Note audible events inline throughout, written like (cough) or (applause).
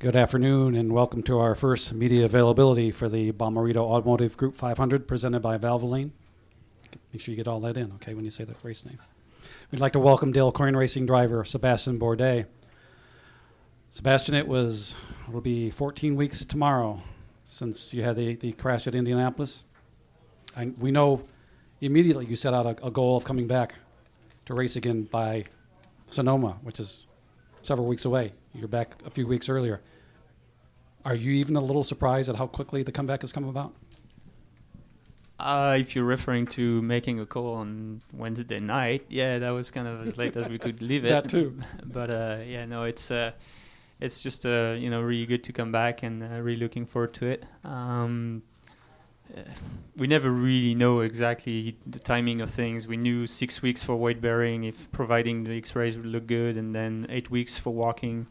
Good afternoon and welcome to our first media availability for the Bommarito Automotive Group 500 presented by Valvoline. Make sure you get all that in, okay, when you say the race name. We'd like to welcome Dale Coyne Racing driver Sebastian Bourdais. Sebastian, it was, it'll be 14 weeks tomorrow since you had the, the crash at Indianapolis. And we know immediately you set out a, a goal of coming back to race again by Sonoma, which is several weeks away. You're back a few weeks earlier. Are you even a little surprised at how quickly the comeback has come about? Uh, if you're referring to making a call on Wednesday night, yeah, that was kind of as late as we could (laughs) leave it. That too. (laughs) But uh, yeah, no, it's uh, it's just uh, you know really good to come back and uh, really looking forward to it. Um, (sighs) we never really know exactly the timing of things. We knew six weeks for weight bearing if providing the X-rays would look good, and then eight weeks for walking.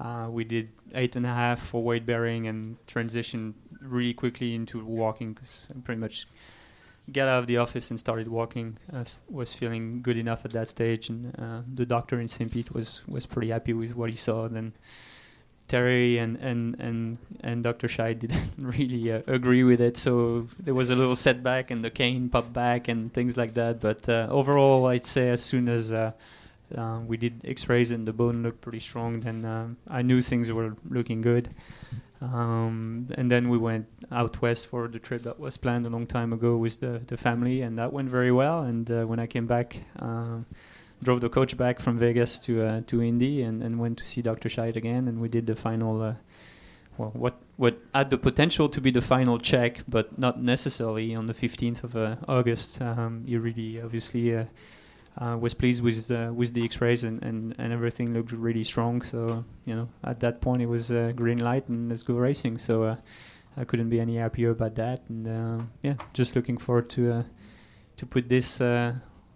Uh, we did eight and a half for weight bearing and transitioned really quickly into walking because I pretty much got out of the office and started walking. I f- was feeling good enough at that stage, and uh, the doctor in St. Pete was was pretty happy with what he saw. And then Terry and and and and Dr. Scheid didn't (laughs) really uh, agree with it, so there was a little setback, and the cane popped back and things like that. But uh, overall, I'd say as soon as uh, uh, we did X-rays and the bone looked pretty strong, then um, I knew things were looking good. Um, and then we went out west for the trip that was planned a long time ago with the, the family, and that went very well. And uh, when I came back, uh, drove the coach back from Vegas to uh, to Indy, and, and went to see Dr. Scheid again, and we did the final. Uh, well, what what had the potential to be the final check, but not necessarily on the 15th of uh, August. Um, you really obviously uh, uh, was pleased with the with the X-rays and, and, and everything looked really strong. So you know at that point it was uh, green light and let's go racing. So uh, I couldn't be any happier about that. And uh, yeah, just looking forward to uh, to put this uh,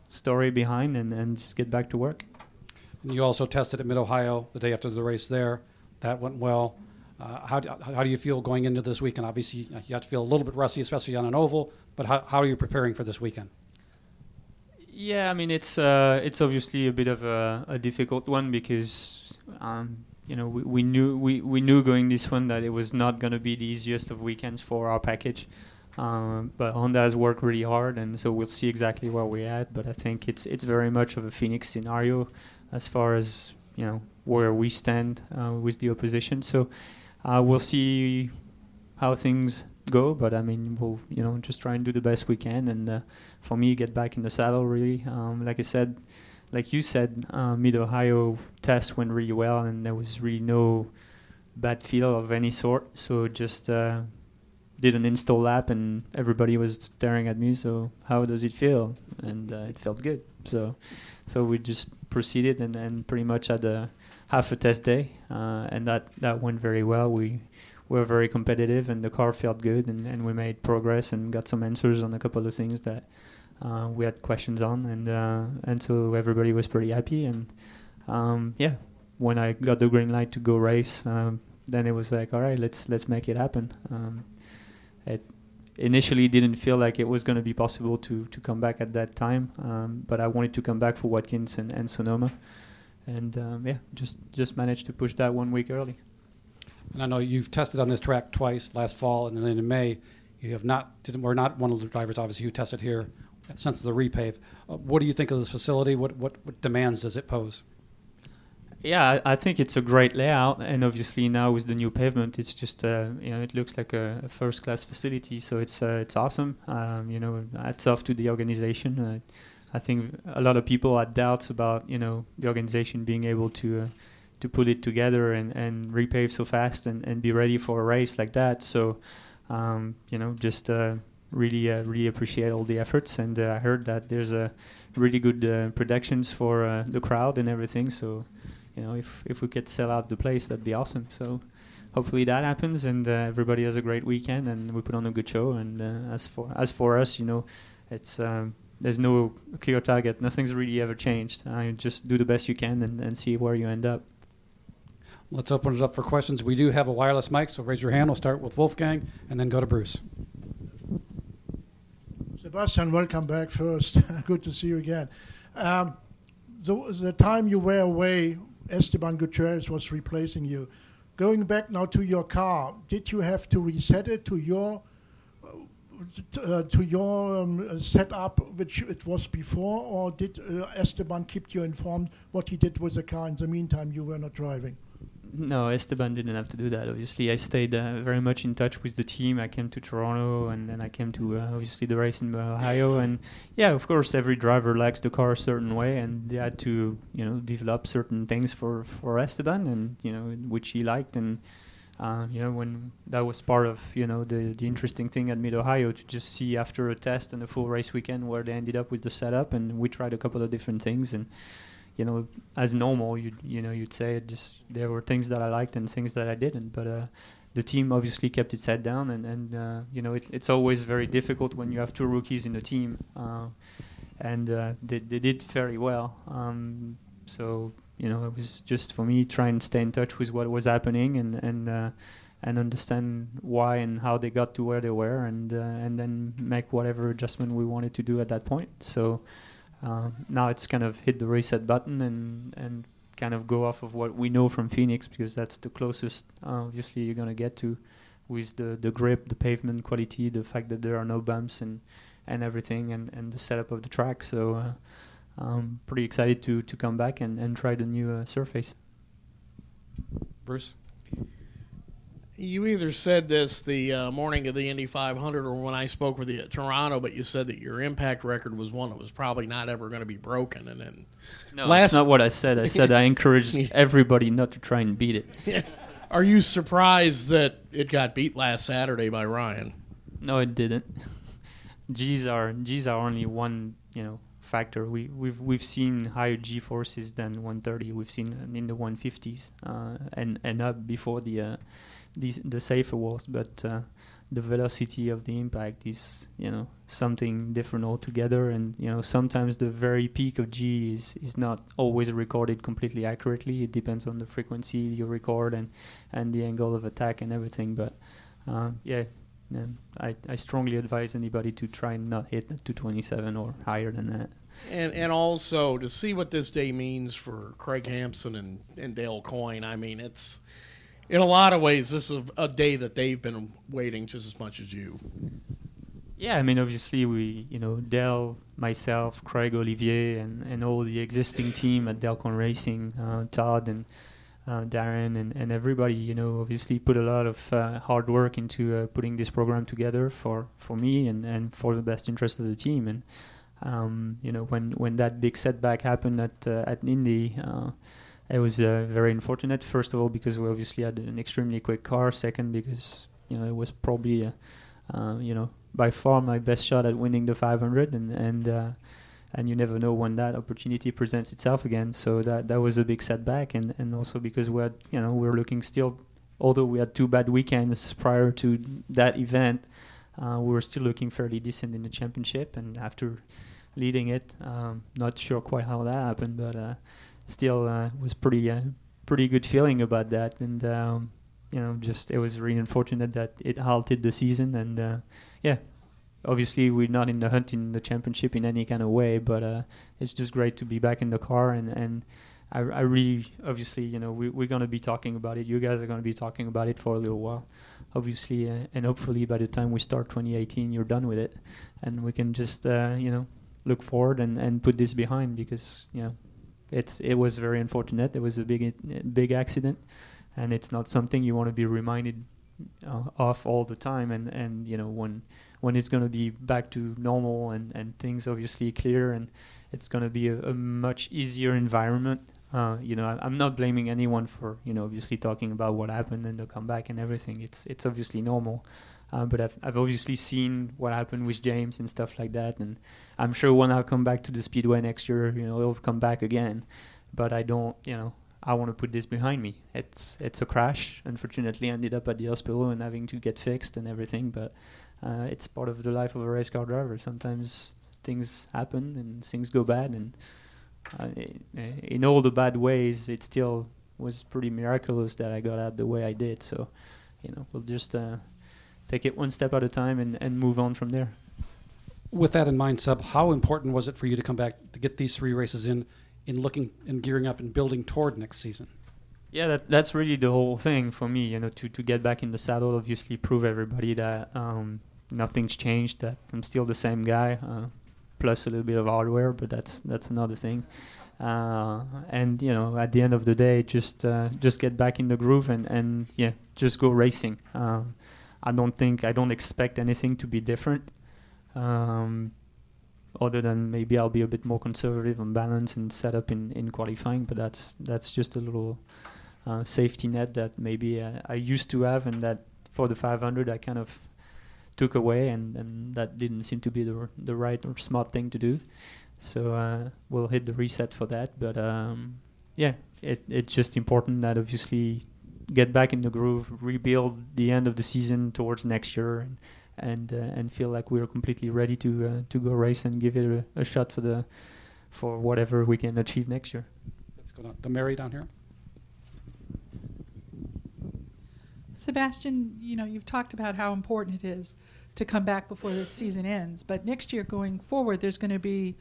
story behind and, and just get back to work. And you also tested at Mid Ohio the day after the race there. That went well. Uh, how, do, how do you feel going into this weekend? Obviously, you have to feel a little bit rusty, especially on an oval. But how, how are you preparing for this weekend? Yeah, I mean it's uh, it's obviously a bit of a, a difficult one because um, you know we, we knew we, we knew going this one that it was not going to be the easiest of weekends for our package. Um, but Honda has worked really hard, and so we'll see exactly where we're at. But I think it's it's very much of a Phoenix scenario as far as you know where we stand uh, with the opposition. So uh, we'll see how things go. But I mean, we'll you know just try and do the best we can, and uh, for me, get back in the saddle. Really, um, like I said, like you said, uh, Mid Ohio test went really well, and there was really no bad feel of any sort. So just uh, did an install lap, and everybody was staring at me. So how does it feel? And uh, it felt good. So so we just proceeded, and then pretty much had a half a test day, uh, and that that went very well. We were very competitive and the car felt good and, and we made progress and got some answers on a couple of things that uh, we had questions on and uh, and so everybody was pretty happy and um, yeah when I got the green light to go race um, then it was like all right let's let's make it happen. Um, it initially didn't feel like it was going to be possible to to come back at that time um, but I wanted to come back for Watkins and, and Sonoma and um, yeah just just managed to push that one week early And I know you've tested on this track twice, last fall and then in May. You have not, were not one of the drivers, obviously, who tested here since the repave. Uh, what do you think of this facility? What, what, what demands does it pose? Yeah, I I think it's a great layout, and obviously now with the new pavement, it's just uh, you know it looks like a, a first-class facility, so it's uh, it's awesome. Um, you know, hats off to the organization. Uh, I think a lot of people had doubts about you know the organization being able to uh, to put it together and, and repave so fast and, and be ready for a race like that. So um, you know, just uh, really uh, really appreciate all the efforts, and uh, I heard that there's a really good uh, productions for uh, the crowd and everything. So you know, if if we could sell out the place, that'd be awesome. So hopefully that happens, and uh, everybody has a great weekend, and we put on a good show. And uh, as for as for us, you know, it's um, there's no clear target. Nothing's really ever changed. I just do the best you can and, and see where you end up. Let's open it up for questions. We do have a wireless mic, so raise your hand. We'll start with Wolfgang and then go to Bruce. Sebastian, welcome back first. (laughs) Good to see you again. Um, the, the time you were away, Esteban Gutierrez was replacing you. going back now to your car, did you have to reset it to your uh, to your um, setup, which it was before, or did uh, Esteban keep you informed what he did with the car in the meantime you were not driving? No, Esteban didn't have to do that. Obviously, I stayed uh, very much in touch with the team. I came to Toronto, and then I came to uh, obviously the race in Ohio. And yeah, of course, every driver likes the car a certain way, and they had to you know develop certain things for for Esteban, and you know which he liked and uh, you know, when that was part of you know the the interesting thing at Mid Ohio to just see after a test and a full race weekend where they ended up with the setup, and we tried a couple of different things, and you know, as normal, you you know you'd say it just there were things that I liked and things that I didn't, but. Uh, the team obviously kept its head down, and, and uh, you know it, it's always very difficult when you have two rookies in the team, uh, and uh, they, they did very well. Um, so you know, it was just for me try and stay in touch with what was happening and and uh, and understand why and how they got to where they were, and uh, and then make whatever adjustment we wanted to do at that point. So uh, now it's kind of hit the reset button and and kind of go off of what we know from Phoenix because that's the closest obviously you're gonna get to with the the grip, the pavement quality, the fact that there are no bumps and and everything, and and the setup of the track. So uh, I'm pretty excited to to come back and, and try the new uh, surface. Bruce, you either said this the uh, morning of the Indy 500 or when I spoke with you at Toronto, but you said that your impact record was one that was probably not ever going to be broken. And then no, last that's not what I said. I said I (laughs) encouraged everybody not to try and beat it. Are you surprised that it got beat last Saturday by Ryan? No, it didn't. (laughs) G's are G's are only one you know factor. We we've we've seen higher G forces than 130. We've seen in the 150s uh, and and up before the uh, the the safer was, but uh, the velocity of the impact is you know something different altogether. And you know sometimes the very peak of G is is not always recorded completely accurately. It depends on the frequency you record and and the angle of attack and everything. But uh, yeah, and I, I strongly advise anybody to try and not hit 227 or higher than that. And and also to see what this day means for Craig Hampson and, and Dale Coyne. I mean, it's in a lot of ways this is a day that they've been waiting just as much as you. Yeah, I mean, obviously we, you know, Dale, myself, Craig, Olivier, and, and all the existing team at Dale Coyne Racing, uh, Todd and uh, Darren and, and everybody, you know, obviously put a lot of uh, hard work into uh, putting this program together for, for me and, and for the best interest of the team. And, um, you know, when, when that big setback happened at, uh, at Indy, uh, it was uh, very unfortunate. First of all, because we obviously had an extremely quick car. Second, because, you know, it was probably, you know, by far my best shot at winning the 500. And, and and you never know when that opportunity presents itself again. So that that was a big setback, and and also because we had you know we are looking still, although we had two bad weekends prior to that event, uh, we were still looking fairly decent in the championship, and after leading it, um, not sure quite how that happened, but uh, still uh, was pretty uh, pretty good feeling about that, and. Um, you know, just it was really unfortunate that it halted the season, and uh, yeah, obviously we're not in the hunt in the championship in any kind of way, but uh, it's just great to be back in the car and and I, I really obviously you know we, we're gonna be talking about it. You guys are gonna be talking about it for a little while, obviously, uh, and hopefully by the time we start 2018, you're done with it, and we can just uh, you know look forward and, and put this behind because you know it's it was very unfortunate. It was a big big accident, and it's not something you want to be reminded uh, of all the time. And and you know when when it's going to be back to normal and, and things obviously clear and it's going to be a, a, much easier environment. Uh, you know, I, am not blaming anyone for you know obviously talking about what happened and the comeback and everything. It's it's obviously normal, uh, but I've I've obviously seen what happened with James and stuff like that, and I'm sure when I come back to the speedway next year, you know, it'll come back again. But I don't, you know, I want to put this behind me. It's it's a crash. Unfortunately, I ended up at the hospital and having to get fixed and everything, but uh, it's part of the life of a race car driver. Sometimes things happen and things go bad, and uh, in all the bad ways, it still was pretty miraculous that I got out the way I did. So, you know, we'll just uh, take it one step at a time and, and move on from there. With that in mind, Seb, how important was it for you to come back to get these three races in, in looking and gearing up and building toward next season? Yeah, that, that's really the whole thing for me. You know, to, to get back in the saddle, obviously prove everybody that um, nothing's changed. That I'm still the same guy, uh, plus a little bit of hardware, but that's that's another thing. Uh, and you know, at the end of the day, just uh, just get back in the groove and, and yeah, just go racing. Um, I don't think I don't expect anything to be different. Um, other than maybe I'll be a bit more conservative on balance and setup in, in qualifying, but that's that's just a little uh, safety net that maybe uh, I used to have, and that for the 500 I kind of took away, and, and that didn't seem to be the the right or smart thing to do. So uh, we'll hit the reset for that, but um, yeah, it, it's just important that obviously get back in the groove, rebuild the end of the season towards next year, and and uh, and feel like we're completely ready to uh, to go race and give it a, a shot for the for whatever we can achieve next year. Let's go down to Mary down here. Sebastian, you know, you've talked about how important it is to come back before this season ends, but next year going forward, there's going to be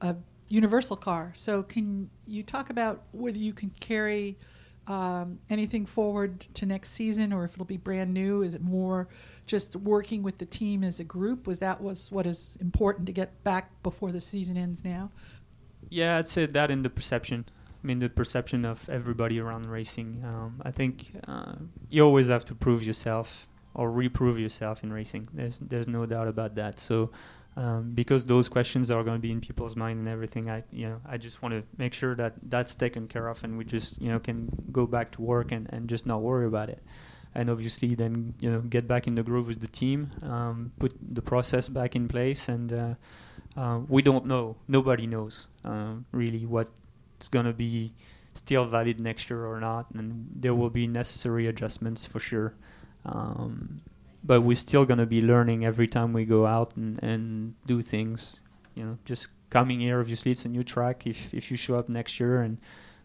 a universal car. So, can you talk about whether you can carry um, anything forward to next season, or if it'll be brand new? Is it more just working with the team as a group? Was that was what is important to get back before the season ends now? Yeah, I'd say that in the perception. I mean, the perception of everybody around racing. Um, I think uh, you always have to prove yourself or reprove yourself in racing. There's there's no doubt about that. So. Um, because those questions are going to be in people's mind and everything, I you know I just want to make sure that that's taken care of and we just you know can go back to work and, and just not worry about it. And obviously then you know get back in the groove with the team, um, put the process back in place, and uh, uh, we don't know, nobody knows uh, really what's gonna be still valid next year or not, and there will be necessary adjustments for sure. Um, but we're still gonna be learning every time we go out and, and do things. You know, just coming here, obviously it's a new track. If if you show up next year and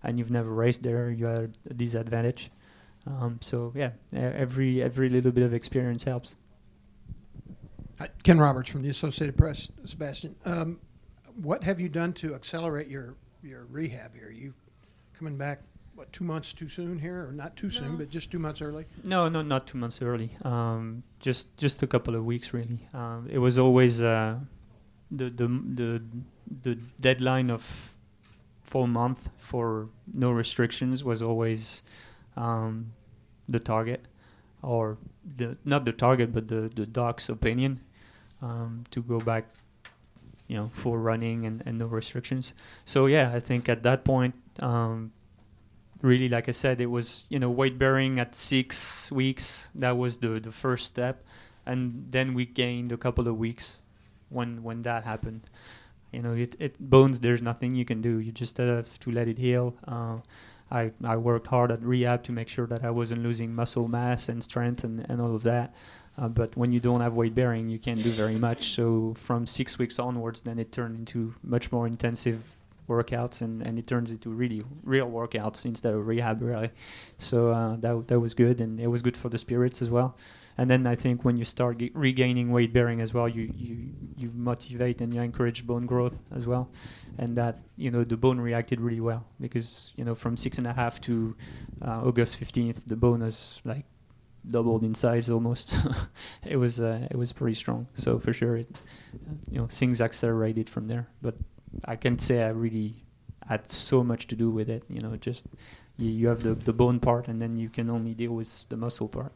and you've never raced there, you have a disadvantage. Um, so yeah, every every little bit of experience helps. Ken Roberts from the Associated Press, Sebastian. Um, what have you done to accelerate your your rehab here? You coming back what two months too soon here, or not too no. soon, but just two months early? No, no, not two months early. Um, just just a couple of weeks really. Um, it was always uh, the the the the deadline of four month for no restrictions was always um, the target, or the not the target, but the the doc's opinion um, to go back, you know, full running and, and no restrictions. So yeah, I think at that point, um, really, like I said, it was you know weight bearing at six weeks. That was the the first step, and then we gained a couple of weeks when when that happened. You know, it, it bones. There's nothing you can do. You just have to let it heal. Uh, I, I worked hard at rehab to make sure that I wasn't losing muscle mass and strength and, and all of that. Uh, but when you don't have weight bearing, you can't do very much. So from six weeks onwards, then it turned into much more intensive workouts and, and it turns into really real workouts instead of rehab really. So uh, that that was good and it was good for the spirits as well. And then I think when you start ge- regaining weight bearing as well, you, you you motivate and you encourage bone growth as well, and that you know the bone reacted really well because you know from six and a half to uh, August fifteenth, the bone was like doubled in size almost. (laughs) it was uh, it was pretty strong. So for sure, it, you know things accelerated from there. But I can't say I really had so much to do with it. You know, just you, you have the the bone part, and then you can only deal with the muscle part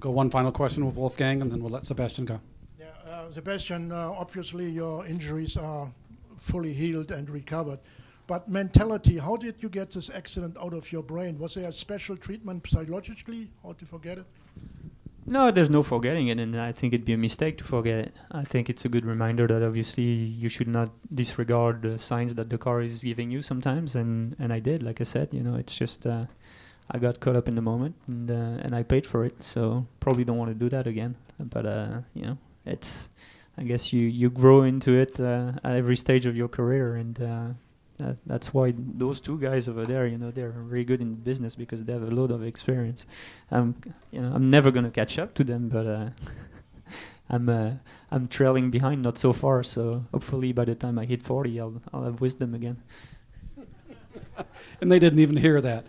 go one final question with Wolfgang, and then we'll let Sebastian go. Yeah, uh, Sebastian, uh, obviously your injuries are fully healed and recovered. But mentality, how did you get this accident out of your brain? Was there a special treatment psychologically? How to forget it? No, there's no forgetting it, and I think it'd be a mistake to forget it. I think it's a good reminder that obviously you should not disregard the signs that the car is giving you sometimes, and, and I did. Like I said, you know, it's just uh, I got caught up in the moment and uh, and I paid for it. So probably don't want to do that again. But uh, you know, it's I guess you you grow into it uh, at every stage of your career, and uh, that, that's why those two guys over there, you know, they're very good in business because they have a lot of experience. Um, you know, I'm never gonna catch up to them, but. Uh, (laughs) I'm uh, I'm trailing behind, not so far. So hopefully, by the time I hit 40, I'll I'll have wisdom again. (laughs) and they didn't even hear that.